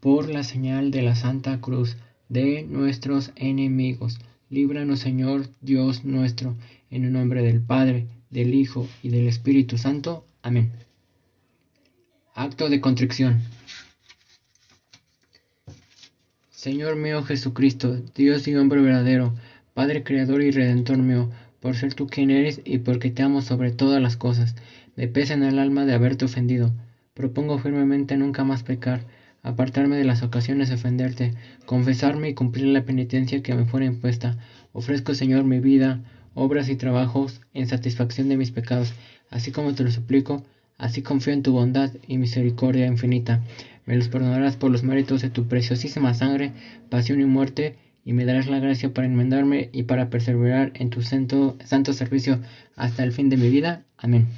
por la señal de la Santa Cruz de nuestros enemigos. Líbranos, Señor Dios nuestro, en el nombre del Padre, del Hijo y del Espíritu Santo. Amén. Acto de contrición. Señor mío Jesucristo, Dios y hombre verdadero, Padre Creador y Redentor mío, por ser tú quien eres y porque te amo sobre todas las cosas, me pesa en el alma de haberte ofendido. Propongo firmemente nunca más pecar, apartarme de las ocasiones de ofenderte, confesarme y cumplir la penitencia que me fuera impuesta. Ofrezco, Señor, mi vida, obras y trabajos en satisfacción de mis pecados, así como te lo suplico, así confío en tu bondad y misericordia infinita. Me los perdonarás por los méritos de tu preciosísima sangre, pasión y muerte, y me darás la gracia para enmendarme y para perseverar en tu santo, santo servicio hasta el fin de mi vida. Amén.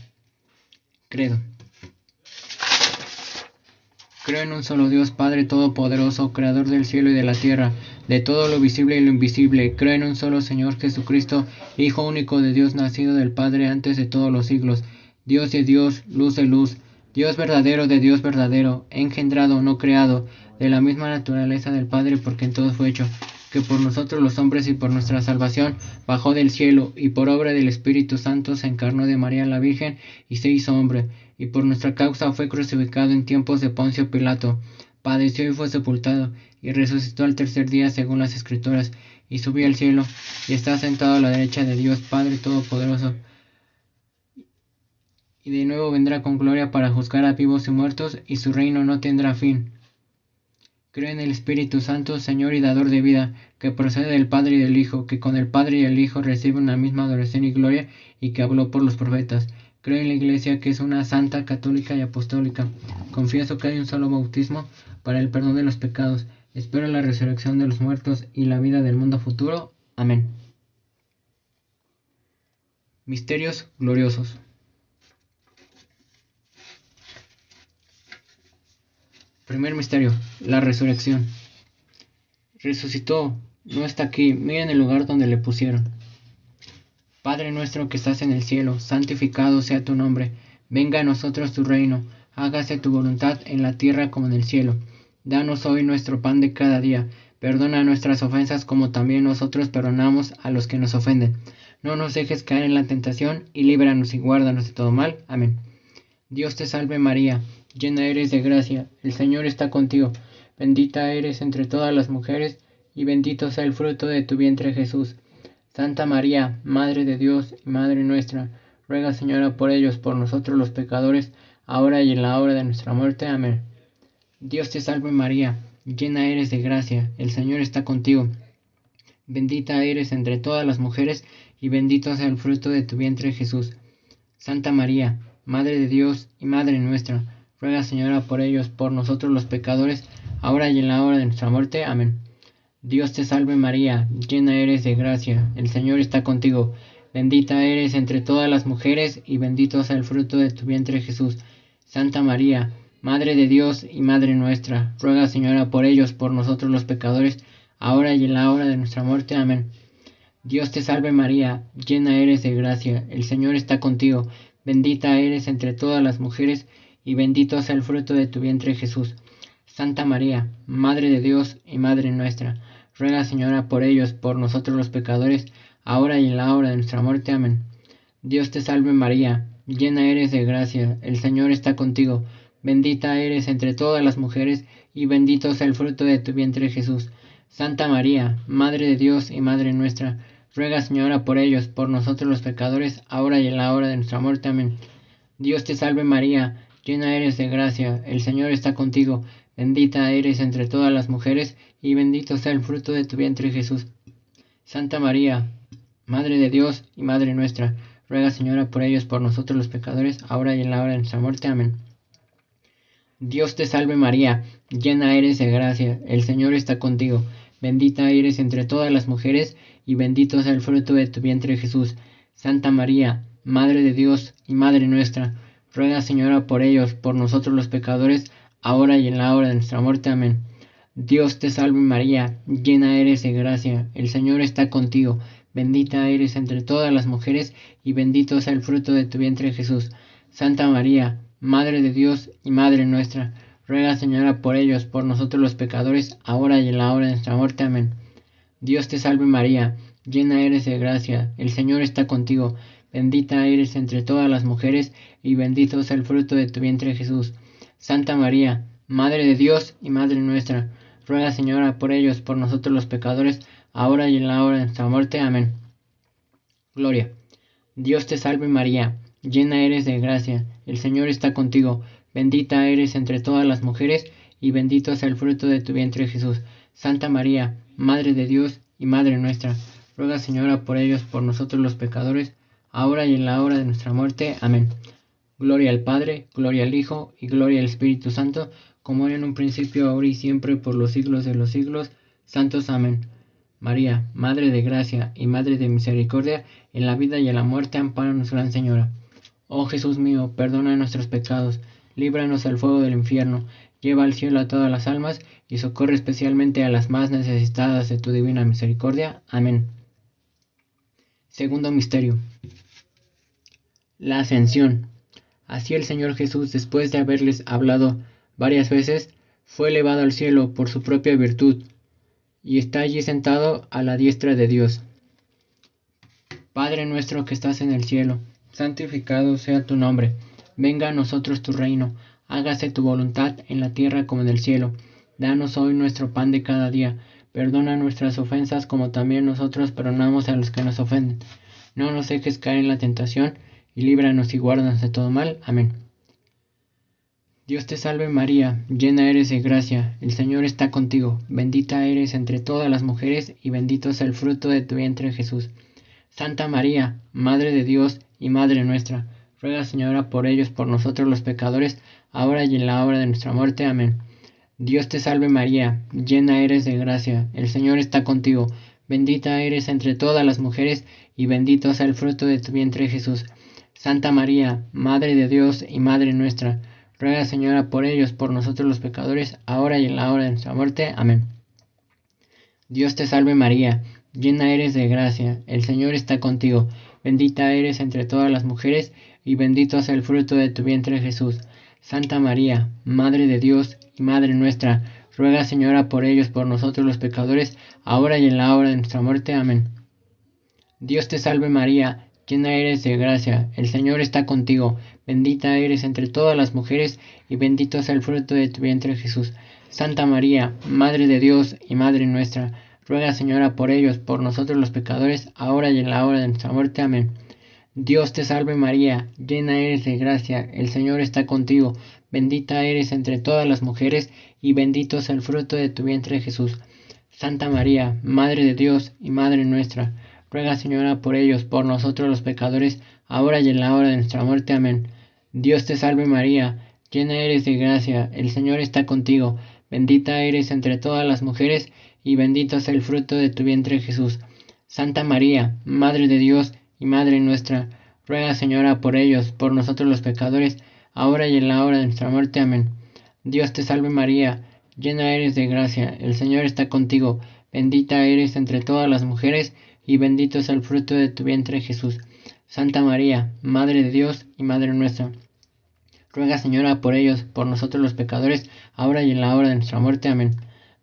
Creo en un solo Dios, Padre Todopoderoso, Creador del cielo y de la tierra, de todo lo visible y lo invisible. Creo en un solo Señor Jesucristo, Hijo único de Dios, nacido del Padre antes de todos los siglos, Dios de Dios, luz de luz, Dios verdadero de Dios verdadero, engendrado, no creado, de la misma naturaleza del Padre, porque en todo fue hecho, que por nosotros los hombres y por nuestra salvación bajó del cielo, y por obra del Espíritu Santo se encarnó de María la Virgen y se hizo hombre y por nuestra causa fue crucificado en tiempos de Poncio Pilato, padeció y fue sepultado, y resucitó al tercer día según las Escrituras, y subió al cielo, y está sentado a la derecha de Dios Padre Todopoderoso, y de nuevo vendrá con gloria para juzgar a vivos y muertos, y su reino no tendrá fin. Creo en el Espíritu Santo, Señor y dador de vida, que procede del Padre y del Hijo, que con el Padre y el Hijo reciben la misma adoración y gloria, y que habló por los profetas Creo en la Iglesia que es una santa, católica y apostólica. Confieso que hay un solo bautismo para el perdón de los pecados. Espero la resurrección de los muertos y la vida del mundo futuro. Amén. Misterios gloriosos. Primer misterio, la resurrección. Resucitó, no está aquí, miren el lugar donde le pusieron. Padre nuestro que estás en el cielo, santificado sea tu nombre, venga a nosotros tu reino, hágase tu voluntad en la tierra como en el cielo. Danos hoy nuestro pan de cada día, perdona nuestras ofensas como también nosotros perdonamos a los que nos ofenden. No nos dejes caer en la tentación y líbranos y guárdanos de todo mal. Amén. Dios te salve María, llena eres de gracia, el Señor está contigo, bendita eres entre todas las mujeres, y bendito sea el fruto de tu vientre Jesús. Santa María, Madre de Dios y Madre nuestra, ruega Señora por ellos, por nosotros los pecadores, ahora y en la hora de nuestra muerte. Amén. Dios te salve María, llena eres de gracia, el Señor está contigo. Bendita eres entre todas las mujeres, y bendito sea el fruto de tu vientre Jesús. Santa María, Madre de Dios y Madre nuestra, ruega Señora por ellos, por nosotros los pecadores, ahora y en la hora de nuestra muerte. Amén. Dios te salve María, llena eres de gracia, el Señor está contigo, bendita eres entre todas las mujeres y bendito sea el fruto de tu vientre Jesús. Santa María, Madre de Dios y Madre nuestra, ruega Señora por ellos, por nosotros los pecadores, ahora y en la hora de nuestra muerte. Amén. Dios te salve María, llena eres de gracia, el Señor está contigo, bendita eres entre todas las mujeres y bendito sea el fruto de tu vientre Jesús. Santa María, Madre de Dios y Madre nuestra, ruega Señora por ellos, por nosotros los pecadores, ahora y en la hora de nuestra muerte. Amén. Dios te salve María, llena eres de gracia, el Señor está contigo, bendita eres entre todas las mujeres, y bendito sea el fruto de tu vientre Jesús. Santa María, Madre de Dios y Madre nuestra, ruega Señora por ellos, por nosotros los pecadores, ahora y en la hora de nuestra muerte. Amén. Dios te salve María, llena eres de gracia, el Señor está contigo, Bendita eres entre todas las mujeres, y bendito sea el fruto de tu vientre Jesús. Santa María, Madre de Dios y Madre nuestra, ruega Señora por ellos, por nosotros los pecadores, ahora y en la hora de nuestra muerte. Amén. Dios te salve María, llena eres de gracia, el Señor está contigo, bendita eres entre todas las mujeres, y bendito sea el fruto de tu vientre Jesús. Santa María, Madre de Dios y Madre nuestra, ruega Señora por ellos, por nosotros los pecadores, ahora y en la hora de nuestra muerte. Amén. Dios te salve María, llena eres de gracia, el Señor está contigo, bendita eres entre todas las mujeres, y bendito sea el fruto de tu vientre Jesús. Santa María, Madre de Dios y Madre nuestra, Ruega, Señora, por ellos, por nosotros los pecadores, ahora y en la hora de nuestra muerte. Amén. Dios te salve María, llena eres de gracia, el Señor está contigo, bendita eres entre todas las mujeres, y bendito es el fruto de tu vientre Jesús. Santa María, Madre de Dios y Madre nuestra, ruega Señora por ellos, por nosotros los pecadores, ahora y en la hora de nuestra muerte. Amén. Gloria. Dios te salve María, llena eres de gracia, el Señor está contigo, Bendita eres entre todas las mujeres, y bendito es el fruto de tu vientre Jesús. Santa María, Madre de Dios y Madre nuestra, ruega Señora por ellos, por nosotros los pecadores, ahora y en la hora de nuestra muerte. Amén. Gloria al Padre, gloria al Hijo y gloria al Espíritu Santo, como era en un principio, ahora y siempre, por los siglos de los siglos. Santos. Amén. María, Madre de Gracia y Madre de Misericordia, en la vida y en la muerte, amparanos, Gran Señora. Oh Jesús mío, perdona nuestros pecados líbranos del fuego del infierno, lleva al cielo a todas las almas y socorre especialmente a las más necesitadas de tu divina misericordia. Amén. Segundo misterio. La ascensión. Así el Señor Jesús, después de haberles hablado varias veces, fue elevado al cielo por su propia virtud, y está allí sentado a la diestra de Dios. Padre nuestro que estás en el cielo, santificado sea tu nombre Venga a nosotros tu reino, hágase tu voluntad en la tierra como en el cielo. Danos hoy nuestro pan de cada día. Perdona nuestras ofensas como también nosotros perdonamos a los que nos ofenden. No nos dejes caer en la tentación y líbranos y guárdanos de todo mal. Amén. Dios te salve María, llena eres de gracia, el Señor está contigo, bendita eres entre todas las mujeres y bendito es el fruto de tu vientre Jesús. Santa María, Madre de Dios y Madre nuestra, Ruega, Señora, por ellos, por nosotros los pecadores, ahora y en la hora de nuestra muerte. Amén. Dios te salve María, llena eres de gracia, el Señor está contigo, bendita eres entre todas las mujeres, y bendito es el fruto de tu vientre Jesús. Santa María, Madre de Dios y Madre nuestra, ruega Señora por ellos, por nosotros los pecadores, ahora y en la hora de nuestra muerte. Amén. Dios te salve María, llena eres de gracia, el Señor está contigo, bendita eres entre todas las mujeres, y bendito es el fruto de tu vientre Jesús. Santa María, Madre de Dios y Madre nuestra, ruega Señora por ellos, por nosotros los pecadores, ahora y en la hora de nuestra muerte. Amén. Dios te salve María, llena eres de gracia, el Señor está contigo, bendita eres entre todas las mujeres, y bendito es el fruto de tu vientre Jesús. Santa María, Madre de Dios y Madre nuestra, ruega Señora por ellos, por nosotros los pecadores, ahora y en la hora de nuestra muerte. Amén. Dios te salve María, llena eres de gracia, el Señor está contigo, bendita eres entre todas las mujeres, y bendito es el fruto de tu vientre Jesús. Santa María, Madre de Dios y Madre nuestra, ruega Señora por ellos, por nosotros los pecadores, ahora y en la hora de nuestra muerte. Amén. Dios te salve María, llena eres de gracia, el Señor está contigo, bendita eres entre todas las mujeres, y bendito es el fruto de tu vientre Jesús. Santa María, Madre de Dios y Madre nuestra, ruega Señora por ellos, por nosotros los pecadores, ahora y en la hora de nuestra muerte. Amén. Dios te salve María, llena eres de gracia, el Señor está contigo, bendita eres entre todas las mujeres, y bendito es el fruto de tu vientre Jesús. Santa María, Madre de Dios y Madre nuestra, ruega Señora por ellos, por nosotros los pecadores, ahora y en la hora de nuestra muerte. Amén.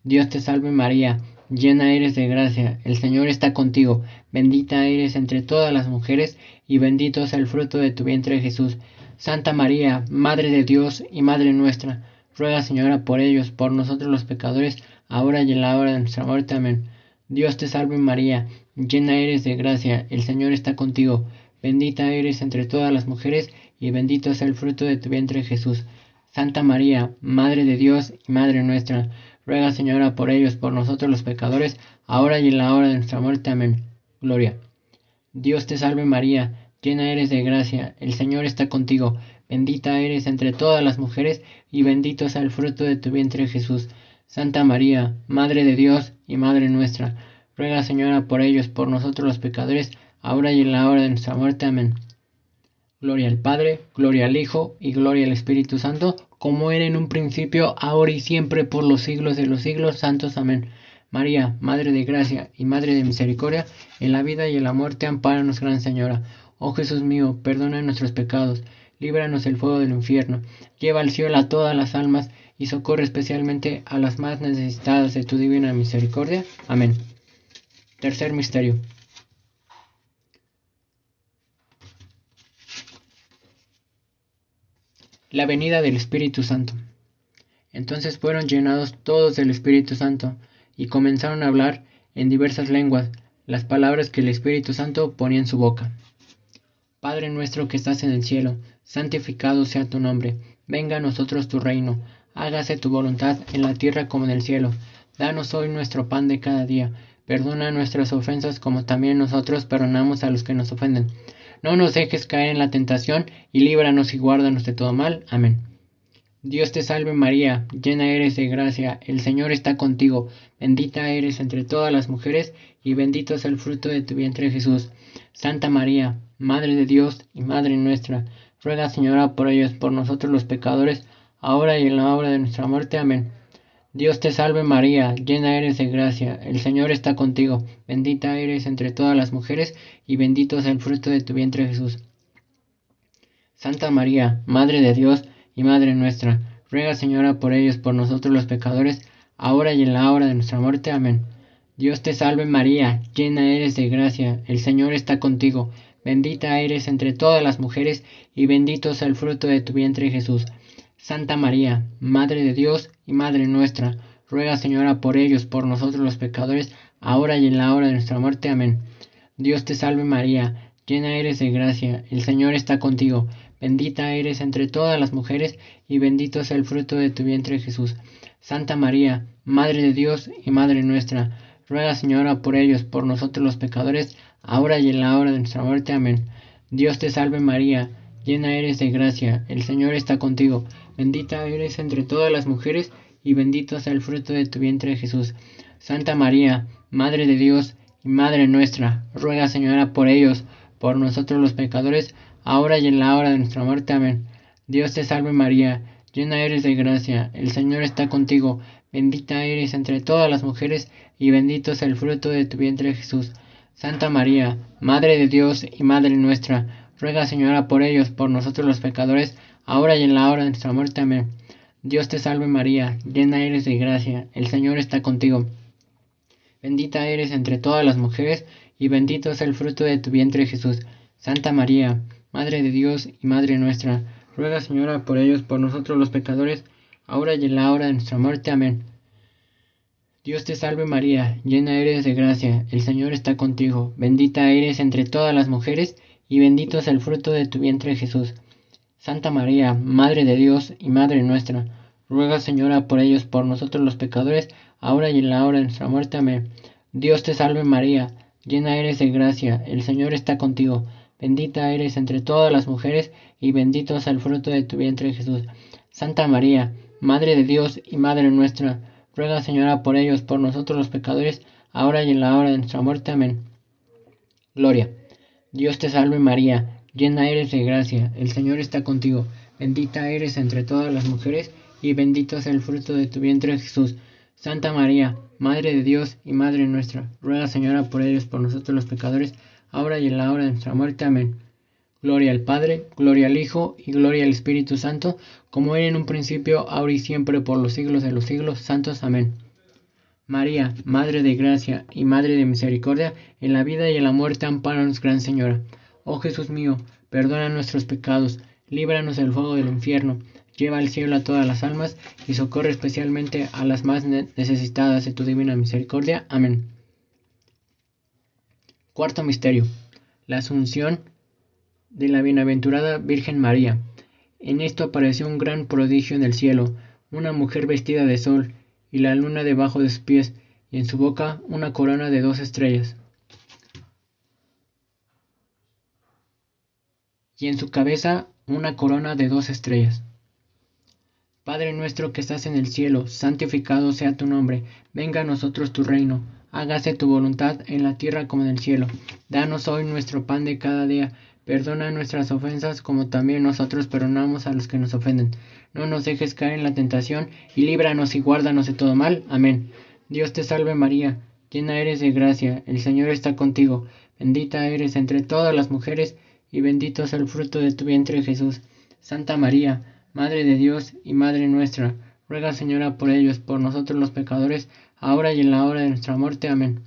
Dios te salve María, llena eres de gracia, el Señor está contigo, bendita eres entre todas las mujeres, y bendito es el fruto de tu vientre Jesús. Santa María, Madre de Dios y Madre nuestra, ruega Señora por ellos, por nosotros los pecadores, ahora y en la hora de nuestra muerte. Amén. Dios te salve María, llena eres de gracia, el Señor está contigo, bendita eres entre todas las mujeres, y bendito es el fruto de tu vientre Jesús. Santa María, Madre de Dios y Madre nuestra, Ruega, Señora, por ellos, por nosotros los pecadores, ahora y en la hora de nuestra muerte. Amén. Gloria. Dios te salve María, llena eres de gracia, el Señor está contigo, bendita eres entre todas las mujeres, y bendito es el fruto de tu vientre Jesús. Santa María, Madre de Dios y Madre nuestra, ruega Señora por ellos, por nosotros los pecadores, ahora y en la hora de nuestra muerte. Amén. Gloria al Padre, gloria al Hijo y gloria al Espíritu Santo, como era en un principio, ahora y siempre, por los siglos de los siglos. Santos. Amén. María, Madre de Gracia y Madre de Misericordia, en la vida y en la muerte, ampáranos, Gran Señora. Oh Jesús mío, perdona nuestros pecados, líbranos del fuego del infierno, lleva al cielo a todas las almas y socorre especialmente a las más necesitadas de tu divina misericordia. Amén. Tercer misterio. La venida del Espíritu Santo. Entonces fueron llenados todos del Espíritu Santo y comenzaron a hablar en diversas lenguas las palabras que el Espíritu Santo ponía en su boca. Padre nuestro que estás en el cielo, santificado sea tu nombre, venga a nosotros tu reino, hágase tu voluntad en la tierra como en el cielo. Danos hoy nuestro pan de cada día, perdona nuestras ofensas como también nosotros perdonamos a los que nos ofenden. No nos dejes caer en la tentación y líbranos y guárdanos de todo mal. Amén. Dios te salve María, llena eres de gracia, el Señor está contigo, bendita eres entre todas las mujeres y bendito es el fruto de tu vientre Jesús. Santa María, Madre de Dios y Madre nuestra, ruega Señora por ellos, por nosotros los pecadores, ahora y en la hora de nuestra muerte. Amén. Dios te salve María, llena eres de gracia, el Señor está contigo, bendita eres entre todas las mujeres y bendito es el fruto de tu vientre Jesús. Santa María, Madre de Dios, y Madre nuestra, ruega Señora por ellos, por nosotros los pecadores, ahora y en la hora de nuestra muerte. Amén. Dios te salve María, llena eres de gracia, el Señor está contigo, bendita eres entre todas las mujeres, y bendito es el fruto de tu vientre Jesús. Santa María, Madre de Dios y Madre nuestra, ruega Señora por ellos, por nosotros los pecadores, ahora y en la hora de nuestra muerte. Amén. Dios te salve María, llena eres de gracia, el Señor está contigo, Bendita eres entre todas las mujeres, y bendito es el fruto de tu vientre Jesús. Santa María, Madre de Dios y Madre nuestra, ruega Señora por ellos, por nosotros los pecadores, ahora y en la hora de nuestra muerte. Amén. Dios te salve María, llena eres de gracia, el Señor está contigo, bendita eres entre todas las mujeres, y bendito es el fruto de tu vientre Jesús. Santa María, Madre de Dios y Madre nuestra, ruega Señora por ellos, por nosotros los pecadores, ahora y en la hora de nuestra muerte. Amén. Dios te salve María, llena eres de gracia, el Señor está contigo, bendita eres entre todas las mujeres, y bendito es el fruto de tu vientre Jesús. Santa María, Madre de Dios y Madre nuestra, ruega Señora por ellos, por nosotros los pecadores, ahora y en la hora de nuestra muerte. Amén. Dios te salve María, llena eres de gracia, el Señor está contigo. Bendita eres entre todas las mujeres, y bendito es el fruto de tu vientre Jesús. Santa María, Madre de Dios y Madre nuestra, ruega Señora por ellos, por nosotros los pecadores, ahora y en la hora de nuestra muerte. Amén. Dios te salve María, llena eres de gracia, el Señor está contigo, bendita eres entre todas las mujeres, y bendito es el fruto de tu vientre Jesús. Santa María, Madre de Dios y Madre nuestra, ruega Señora por ellos, por nosotros los pecadores, ahora y en la hora de nuestra muerte. Amén. Dios te salve María, llena eres de gracia, el Señor está contigo, Bendita eres entre todas las mujeres, y bendito es el fruto de tu vientre Jesús. Santa María, Madre de Dios y Madre nuestra, ruega Señora por ellos, por nosotros los pecadores, ahora y en la hora de nuestra muerte. Amén. Gloria. Dios te salve María, llena eres de gracia, el Señor está contigo, bendita eres entre todas las mujeres, y bendito es el fruto de tu vientre Jesús. Santa María, Madre de Dios y Madre nuestra, ruega Señora por ellos, por nosotros los pecadores, ahora y en la hora de nuestra muerte. Amén. Gloria al Padre, gloria al Hijo y gloria al Espíritu Santo, como era en un principio, ahora y siempre, por los siglos de los siglos. Santos. Amén. María, Madre de Gracia y Madre de Misericordia, en la vida y en la muerte, amparanos, Gran Señora. Oh Jesús mío, perdona nuestros pecados, líbranos del fuego del infierno, lleva al cielo a todas las almas y socorre especialmente a las más necesitadas de tu divina misericordia. Amén. Cuarto misterio. La Asunción de la Bienaventurada Virgen María. En esto apareció un gran prodigio en el cielo, una mujer vestida de sol, y la luna debajo de sus pies, y en su boca una corona de dos estrellas. Y en su cabeza una corona de dos estrellas. Padre nuestro que estás en el cielo, santificado sea tu nombre, venga a nosotros tu reino hágase tu voluntad en la tierra como en el cielo. Danos hoy nuestro pan de cada día. Perdona nuestras ofensas como también nosotros perdonamos a los que nos ofenden. No nos dejes caer en la tentación y líbranos y guárdanos de todo mal. Amén. Dios te salve María, llena eres de gracia, el Señor está contigo. Bendita eres entre todas las mujeres y bendito es el fruto de tu vientre Jesús. Santa María, Madre de Dios y Madre nuestra, ruega Señora por ellos, por nosotros los pecadores, ahora y en la hora de nuestra muerte. Amén.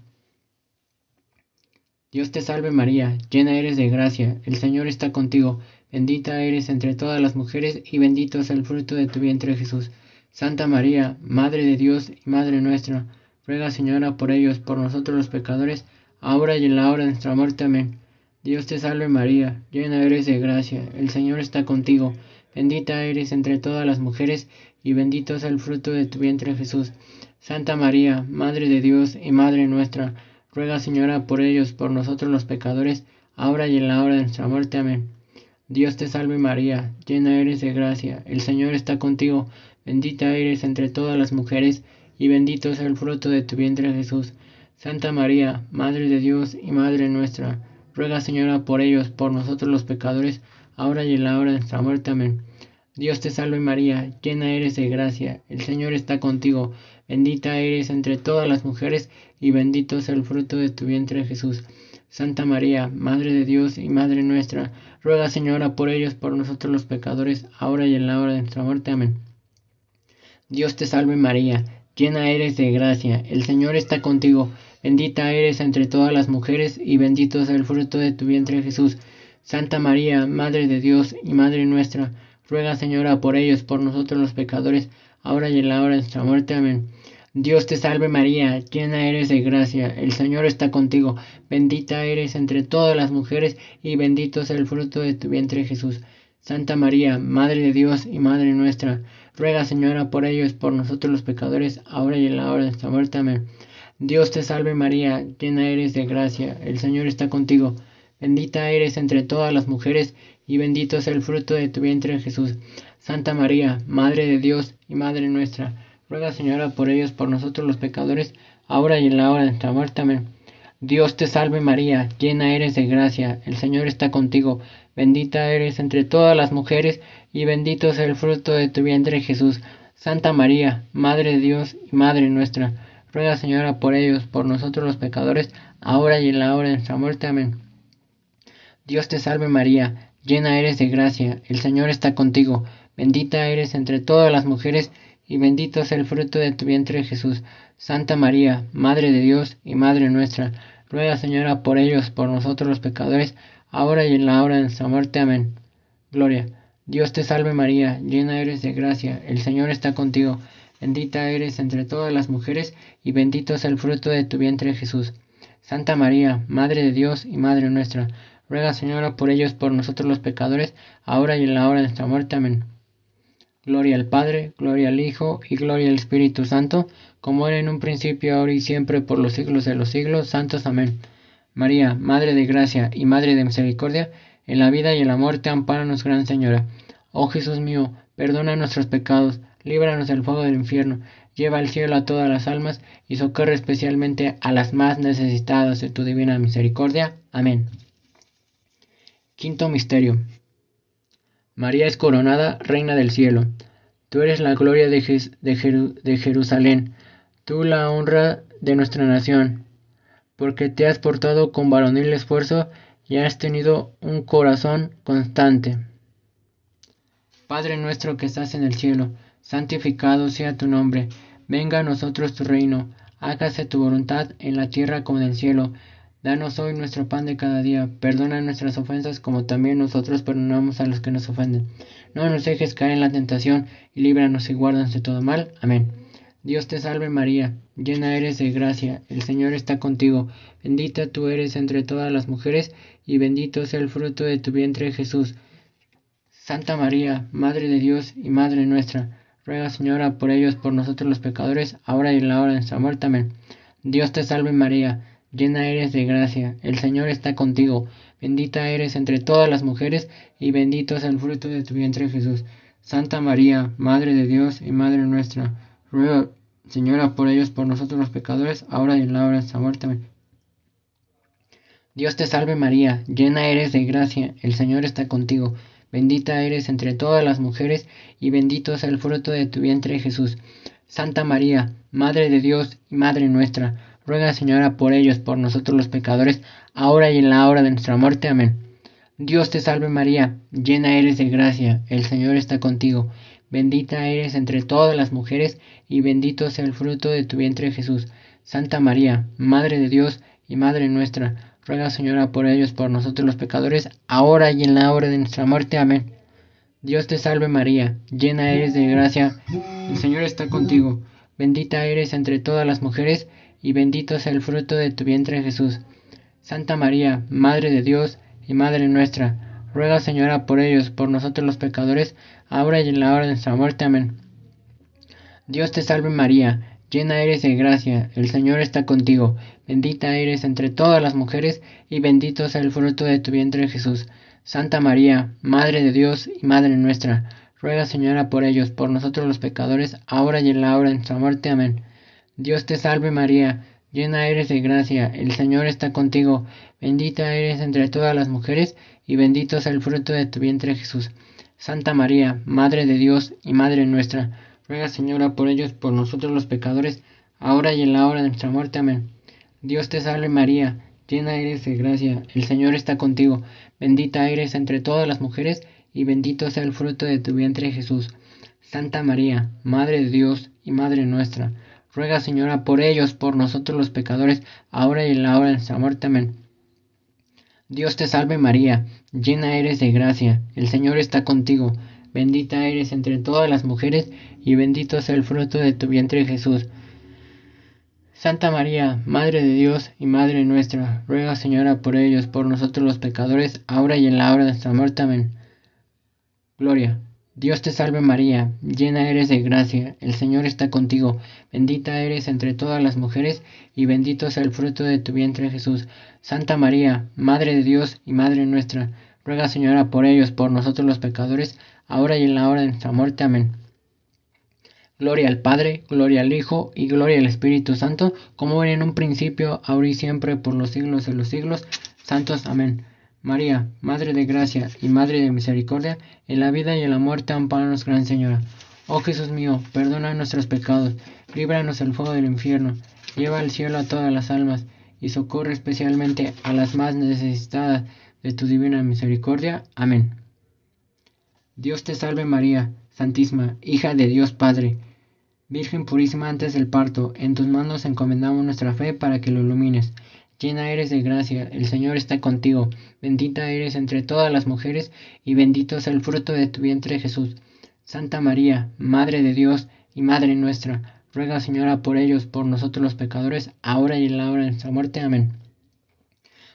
Dios te salve María, llena eres de gracia, el Señor está contigo, bendita eres entre todas las mujeres y bendito es el fruto de tu vientre Jesús. Santa María, Madre de Dios y Madre nuestra, ruega Señora por ellos, por nosotros los pecadores, ahora y en la hora de nuestra muerte. Amén. Dios te salve María, llena eres de gracia, el Señor está contigo, bendita eres entre todas las mujeres y bendito es el fruto de tu vientre Jesús. Santa María, Madre de Dios y Madre nuestra, Ruega, Señora, por ellos, por nosotros los pecadores, ahora y en la hora de nuestra muerte. Amén. Dios te salve María, llena eres de gracia, el Señor está contigo, bendita eres entre todas las mujeres, y bendito es el fruto de tu vientre Jesús. Santa María, Madre de Dios y Madre nuestra, ruega Señora por ellos, por nosotros los pecadores, ahora y en la hora de nuestra muerte. Amén. Dios te salve María, llena eres de gracia, el Señor está contigo, Bendita eres entre todas las mujeres, y bendito es el fruto de tu vientre Jesús. Santa María, Madre de Dios y Madre nuestra, ruega Señora por ellos, por nosotros los pecadores, ahora y en la hora de nuestra muerte. Amén. Dios te salve María, llena eres de gracia, el Señor está contigo, bendita eres entre todas las mujeres, y bendito es el fruto de tu vientre Jesús. Santa María, Madre de Dios y Madre nuestra, ruega Señora por ellos, por nosotros los pecadores, ahora y en la hora de nuestra muerte. Amén. Dios te salve María, llena eres de gracia, el Señor está contigo, bendita eres entre todas las mujeres y bendito es el fruto de tu vientre Jesús. Santa María, Madre de Dios y Madre nuestra, ruega Señora por ellos, por nosotros los pecadores, ahora y en la hora de nuestra muerte. Amén. Dios te salve María, llena eres de gracia, el Señor está contigo, bendita eres entre todas las mujeres y bendito es el fruto de tu vientre Jesús. Santa María, Madre de Dios y Madre nuestra, ruega Señora por ellos, por nosotros los pecadores, ahora y en la hora de nuestra muerte. Amén. Dios te salve María, llena eres de gracia, el Señor está contigo, bendita eres entre todas las mujeres, y bendito es el fruto de tu vientre Jesús. Santa María, Madre de Dios y Madre nuestra, ruega Señora por ellos, por nosotros los pecadores, ahora y en la hora de nuestra muerte. Amén. Dios te salve María, llena eres de gracia, el Señor está contigo, Bendita eres entre todas las mujeres, y bendito es el fruto de tu vientre Jesús. Santa María, Madre de Dios y Madre nuestra, ruega Señora por ellos, por nosotros los pecadores, ahora y en la hora de nuestra muerte. Amén. Gloria. Dios te salve María, llena eres de gracia, el Señor está contigo, bendita eres entre todas las mujeres, y bendito es el fruto de tu vientre Jesús. Santa María, Madre de Dios y Madre nuestra, ruega Señora por ellos, por nosotros los pecadores, ahora y en la hora de nuestra muerte. Amén. Gloria al Padre, gloria al Hijo y gloria al Espíritu Santo, como era en un principio, ahora y siempre, por los siglos de los siglos. Santos. Amén. María, Madre de Gracia y Madre de Misericordia, en la vida y en la muerte, ampáranos, Gran Señora. Oh Jesús mío, perdona nuestros pecados, líbranos del fuego del infierno, lleva al cielo a todas las almas y socorre especialmente a las más necesitadas de tu divina misericordia. Amén. Quinto Misterio. María es coronada Reina del Cielo. Tú eres la gloria de, Jerusalén, tú la honra de nuestra nación, porque te has portado con varonil esfuerzo y has tenido un corazón constante. Padre nuestro que estás en el cielo, santificado sea tu nombre, venga a nosotros tu reino, hágase tu voluntad en la tierra como en el cielo. Danos hoy nuestro pan de cada día. Perdona nuestras ofensas como también nosotros perdonamos a los que nos ofenden. No nos dejes caer en la tentación y líbranos y guárdanos de todo mal. Amén. Dios te salve María, llena eres de gracia, el Señor está contigo, bendita tú eres entre todas las mujeres, y bendito sea el fruto de tu vientre Jesús. Santa María, Madre de Dios y Madre nuestra, ruega Señora por ellos, por nosotros los pecadores, ahora y en la hora de nuestra muerte. Amén. Dios te salve María, llena eres de gracia, el Señor está contigo, bendita eres entre todas las mujeres, y bendito es el fruto de tu vientre Jesús. Santa María, Madre de Dios y Madre nuestra, ruega, Señora, por ellos, por nosotros los pecadores, ahora y en la hora de nuestra muerte. Dios te salve María, llena eres de gracia, el Señor está contigo, bendita eres entre todas las mujeres, y bendito es el fruto de tu vientre Jesús. Santa María, Madre de Dios y Madre nuestra, ruega Señora por ellos, por nosotros los pecadores, ahora y en la hora de nuestra muerte. Amén. Dios te salve María, llena eres de gracia, el Señor está contigo. Bendita eres entre todas las mujeres, y bendito sea el fruto de tu vientre Jesús. Santa María, Madre de Dios y Madre nuestra, ruega Señora por ellos, por nosotros los pecadores, ahora y en la hora de nuestra muerte. Amén. Dios te salve María, llena eres de gracia, el Señor está contigo. Bendita eres entre todas las mujeres, y bendito sea el fruto de tu vientre Jesús. Santa María, Madre de Dios y Madre nuestra, ruega Señora por ellos, por nosotros los pecadores, ahora y en la hora de nuestra muerte. Amén. Dios te salve María, llena eres de gracia, el Señor está contigo, bendita eres entre todas las mujeres, y bendito sea el fruto de tu vientre Jesús. Santa María, Madre de Dios y Madre nuestra, ruega Señora por ellos, por nosotros los pecadores, ahora y en la hora de nuestra muerte. Amén. Dios te salve María, llena eres de gracia, el Señor está contigo, bendita eres entre todas las mujeres, y bendito es el fruto de tu vientre Jesús. Santa María, Madre de Dios y Madre nuestra, ruega Señora por ellos, por nosotros los pecadores, ahora y en la hora de nuestra muerte. Amén. Dios te salve María, llena eres de gracia, el Señor está contigo, bendita eres entre todas las mujeres, y bendito sea el fruto de tu vientre Jesús. Santa María, Madre de Dios y Madre nuestra, Ruega, Señora, por ellos, por nosotros los pecadores, ahora y en la hora de nuestra muerte. Amén. Dios te salve María, llena eres de gracia, el Señor está contigo, bendita eres entre todas las mujeres, y bendito es el fruto de tu vientre Jesús. Santa María, Madre de Dios y Madre nuestra, ruega Señora por ellos, por nosotros los pecadores, ahora y en la hora de nuestra muerte. Amén. Gloria Dios te salve María, llena eres de gracia, el Señor está contigo, bendita eres entre todas las mujeres, y bendito es el fruto de tu vientre Jesús. Santa María, Madre de Dios y Madre nuestra, ruega Señora por ellos, por nosotros los pecadores, ahora y en la hora de nuestra muerte. Amén. Gloria al Padre, gloria al Hijo y gloria al Espíritu Santo, como era en un principio, ahora y siempre, por los siglos de los siglos. Santos. Amén. María, Madre de Gracia y Madre de Misericordia, en la vida y en la muerte, amparanos, Gran Señora. Oh Jesús mío, perdona nuestros pecados, líbranos del fuego del infierno, lleva al cielo a todas las almas, y socorre especialmente a las más necesitadas de tu divina misericordia. Amén. Dios te salve María, Santísima, hija de Dios Padre, Virgen purísima antes del parto, en tus manos encomendamos nuestra fe para que lo ilumines llena eres de gracia, el Señor está contigo, bendita eres entre todas las mujeres, y bendito es el fruto de tu vientre Jesús. Santa María, Madre de Dios y Madre nuestra, ruega Señora por ellos, por nosotros los pecadores, ahora y en la hora de nuestra muerte. Amén.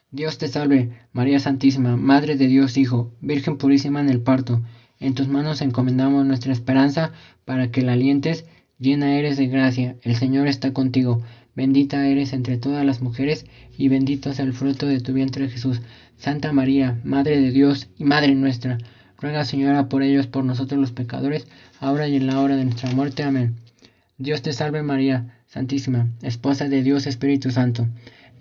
Dios te salve, María Santísima, Madre de Dios Hijo, Virgen purísima en el parto. En tus manos encomendamos nuestra esperanza para que la alientes. Llena eres de gracia, el Señor está contigo. Bendita eres entre todas las mujeres, y bendito es el fruto de tu vientre Jesús. Santa María, Madre de Dios y Madre nuestra, ruega Señora por ellos, por nosotros los pecadores, ahora y en la hora de nuestra muerte. Amén. Dios te salve María, Santísima, Esposa de Dios Espíritu Santo,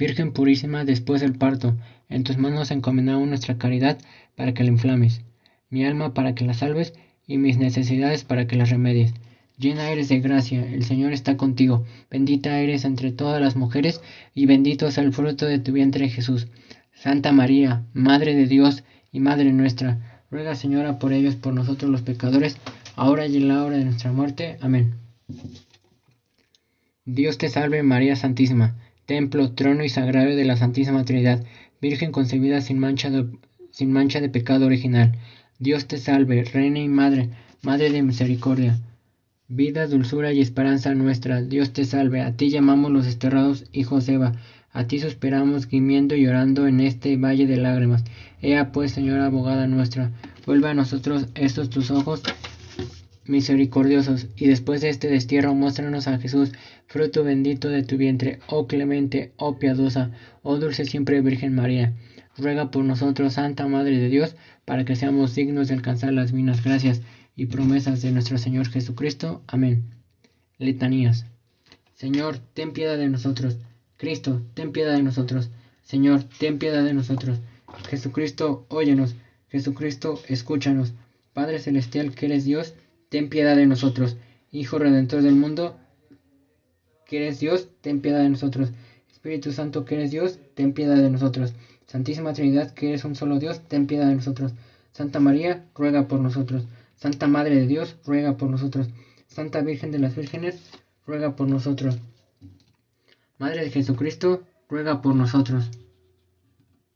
Virgen purísima después del parto, en tus manos encomendamos nuestra caridad para que la inflames, mi alma para que la salves y mis necesidades para que las remedies Llena eres de gracia, el Señor está contigo, bendita eres entre todas las mujeres, y bendito es el fruto de tu vientre Jesús. Santa María, Madre de Dios y Madre nuestra, ruega Señora por ellos, por nosotros los pecadores, ahora y en la hora de nuestra muerte. Amén. Dios te salve María Santísima, templo, trono y sagrario de la Santísima Trinidad, Virgen concebida sin mancha sin mancha de pecado original. Dios te salve, Reina y Madre, Madre de misericordia Vida, dulzura y esperanza nuestra, Dios te salve, a ti llamamos los desterrados hijos de Eva, a ti suspiramos gimiendo y llorando en este valle de lágrimas. Ea pues, Señora abogada nuestra, vuelve a nosotros estos tus ojos misericordiosos, y después de este destierro muéstranos a Jesús, fruto bendito de tu vientre, oh clemente, oh piadosa, oh dulce siempre Virgen María. Ruega por nosotros, Santa Madre de Dios, para que seamos dignos de alcanzar las minas gracias y promesas de nuestro Señor Jesucristo. Amén. Letanías. Señor, ten piedad de nosotros. Cristo, ten piedad de nosotros. Señor, ten piedad de nosotros. Jesucristo, óyenos. Jesucristo, escúchanos. Padre Celestial, que eres Dios, ten piedad de nosotros. Hijo Redentor del mundo, que eres Dios, ten piedad de nosotros. Espíritu Santo, que eres Dios, ten piedad de nosotros. Santísima Trinidad, que eres un solo Dios, ten piedad de nosotros. Santa María, ruega por nosotros. Santa Madre de Dios, ruega por nosotros. Santa Virgen de las Vírgenes, ruega por nosotros. Madre de Jesucristo, ruega por nosotros.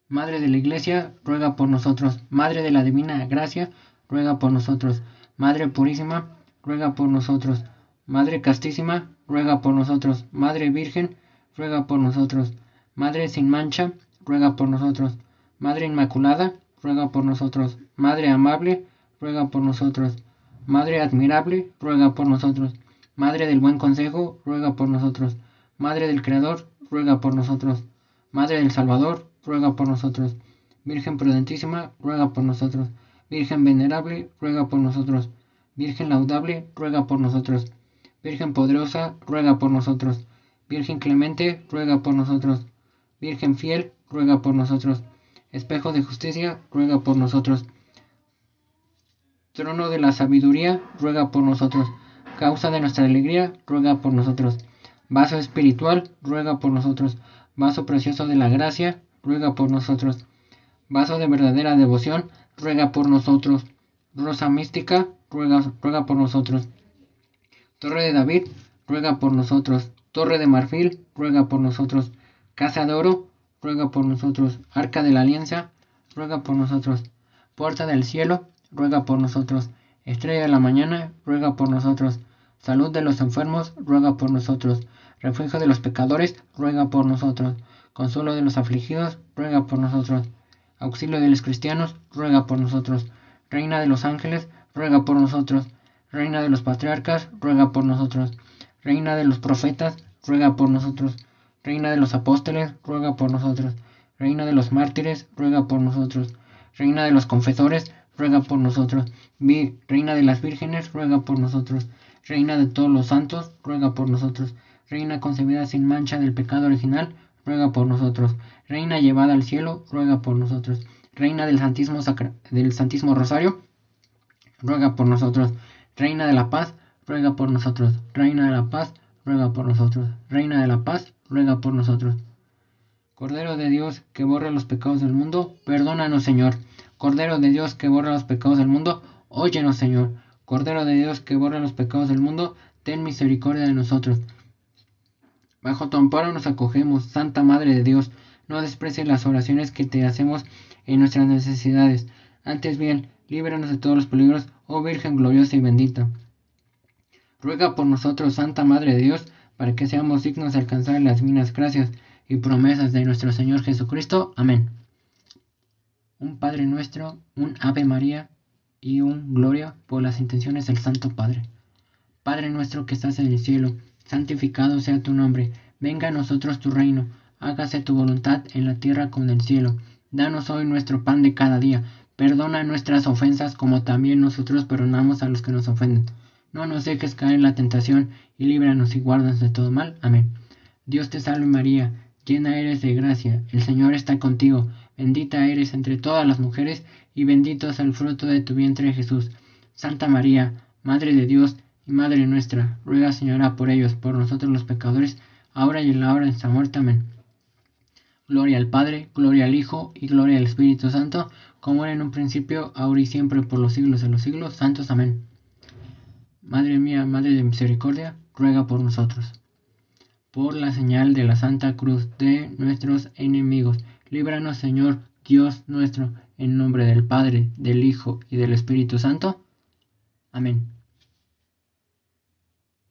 Madre de la Iglesia, ruega por nosotros. Madre de la Divina Gracia, ruega por nosotros. Madre Purísima, ruega por nosotros. Madre Castísima, ruega por nosotros. Madre Virgen, ruega por nosotros. Madre sin mancha, ruega por nosotros. Madre Inmaculada, ruega por nosotros. Madre amable, ruega por nosotros. Madre admirable, ruega por nosotros. Madre del buen consejo, ruega por nosotros. Madre del Creador, ruega por nosotros. Madre del Salvador, ruega por nosotros. Virgen prudentísima, ruega por nosotros. Virgen venerable, ruega por nosotros. Virgen laudable, ruega por nosotros. Virgen poderosa, ruega por nosotros. Virgen clemente, ruega por nosotros. Virgen fiel, ruega por nosotros. Espejo de justicia, ruega por nosotros. Trono de la sabiduría, ruega por nosotros. Causa de nuestra alegría, ruega por nosotros. Vaso espiritual, ruega por nosotros. Vaso precioso de la gracia, ruega por nosotros. Vaso de verdadera devoción, ruega por nosotros. Rosa mística, ruega, ruega por nosotros. Torre de David, ruega por nosotros. Torre de marfil, ruega por nosotros. Casa de oro, ruega por nosotros. Arca de la alianza, ruega por nosotros. Puerta del cielo, ruega por nosotros. Estrella de la mañana, ruega por nosotros. Salud de los enfermos, ruega por nosotros. Refugio de los pecadores, ruega por nosotros. Consuelo de los afligidos, ruega por nosotros. Auxilio de los cristianos, ruega por nosotros. Reina de los ángeles, ruega por nosotros. Reina de los patriarcas, ruega por nosotros. Reina de los profetas, ruega por nosotros. Reina de los apóstoles, ruega por nosotros. Reina de los mártires, ruega por nosotros. Reina de los confesores, ruega por nosotros. Reina de las vírgenes, ruega por nosotros. Reina de todos los santos, ruega por nosotros. Reina concebida sin mancha del pecado original, ruega por nosotros. Reina llevada al cielo, ruega por nosotros. Reina del Santísimo, del Santísimo Rosario, ruega por nosotros. Reina de la paz, ruega por nosotros. Reina de la paz, ruega por nosotros. Reina de la paz, ruega por nosotros. Cordero de Dios que borra los pecados del mundo, perdónanos Señor. Cordero de Dios que borra los pecados del mundo, óyenos Señor. Cordero de Dios que borra los pecados del mundo, ten misericordia de nosotros. Bajo tu amparo nos acogemos, Santa Madre de Dios, no desprecies las oraciones que te hacemos en nuestras necesidades. Antes bien, líbranos de todos los peligros, oh Virgen gloriosa y bendita. Ruega por nosotros, Santa Madre de Dios, para que seamos dignos de alcanzar las divinas gracias y promesas de nuestro Señor Jesucristo. Amén. Un Padre nuestro, un Ave María y un Gloria por las intenciones del Santo Padre. Padre nuestro que estás en el cielo, santificado sea tu nombre, venga a nosotros tu reino, hágase tu voluntad en la tierra como en el cielo. Danos hoy nuestro pan de cada día, perdona nuestras ofensas como también nosotros perdonamos a los que nos ofenden. No nos dejes caer en la tentación y líbranos y guárdanos de todo mal. Amén. Dios te salve María, llena eres de gracia, el Señor está contigo, bendita eres entre todas las mujeres y bendito es el fruto de tu vientre Jesús. Santa María, Madre de Dios, y Madre nuestra, ruega Señora por ellos, por nosotros los pecadores, ahora y en la hora de nuestra muerte. Amén. Gloria al Padre, gloria al Hijo y gloria al Espíritu Santo, como era en un principio, ahora y siempre, por los siglos de los siglos. Santos. Amén. Madre mía, Madre de Misericordia, ruega por nosotros. Por la señal de la Santa Cruz de nuestros enemigos, líbranos Señor Dios nuestro, en nombre del Padre, del Hijo y del Espíritu Santo. Amén.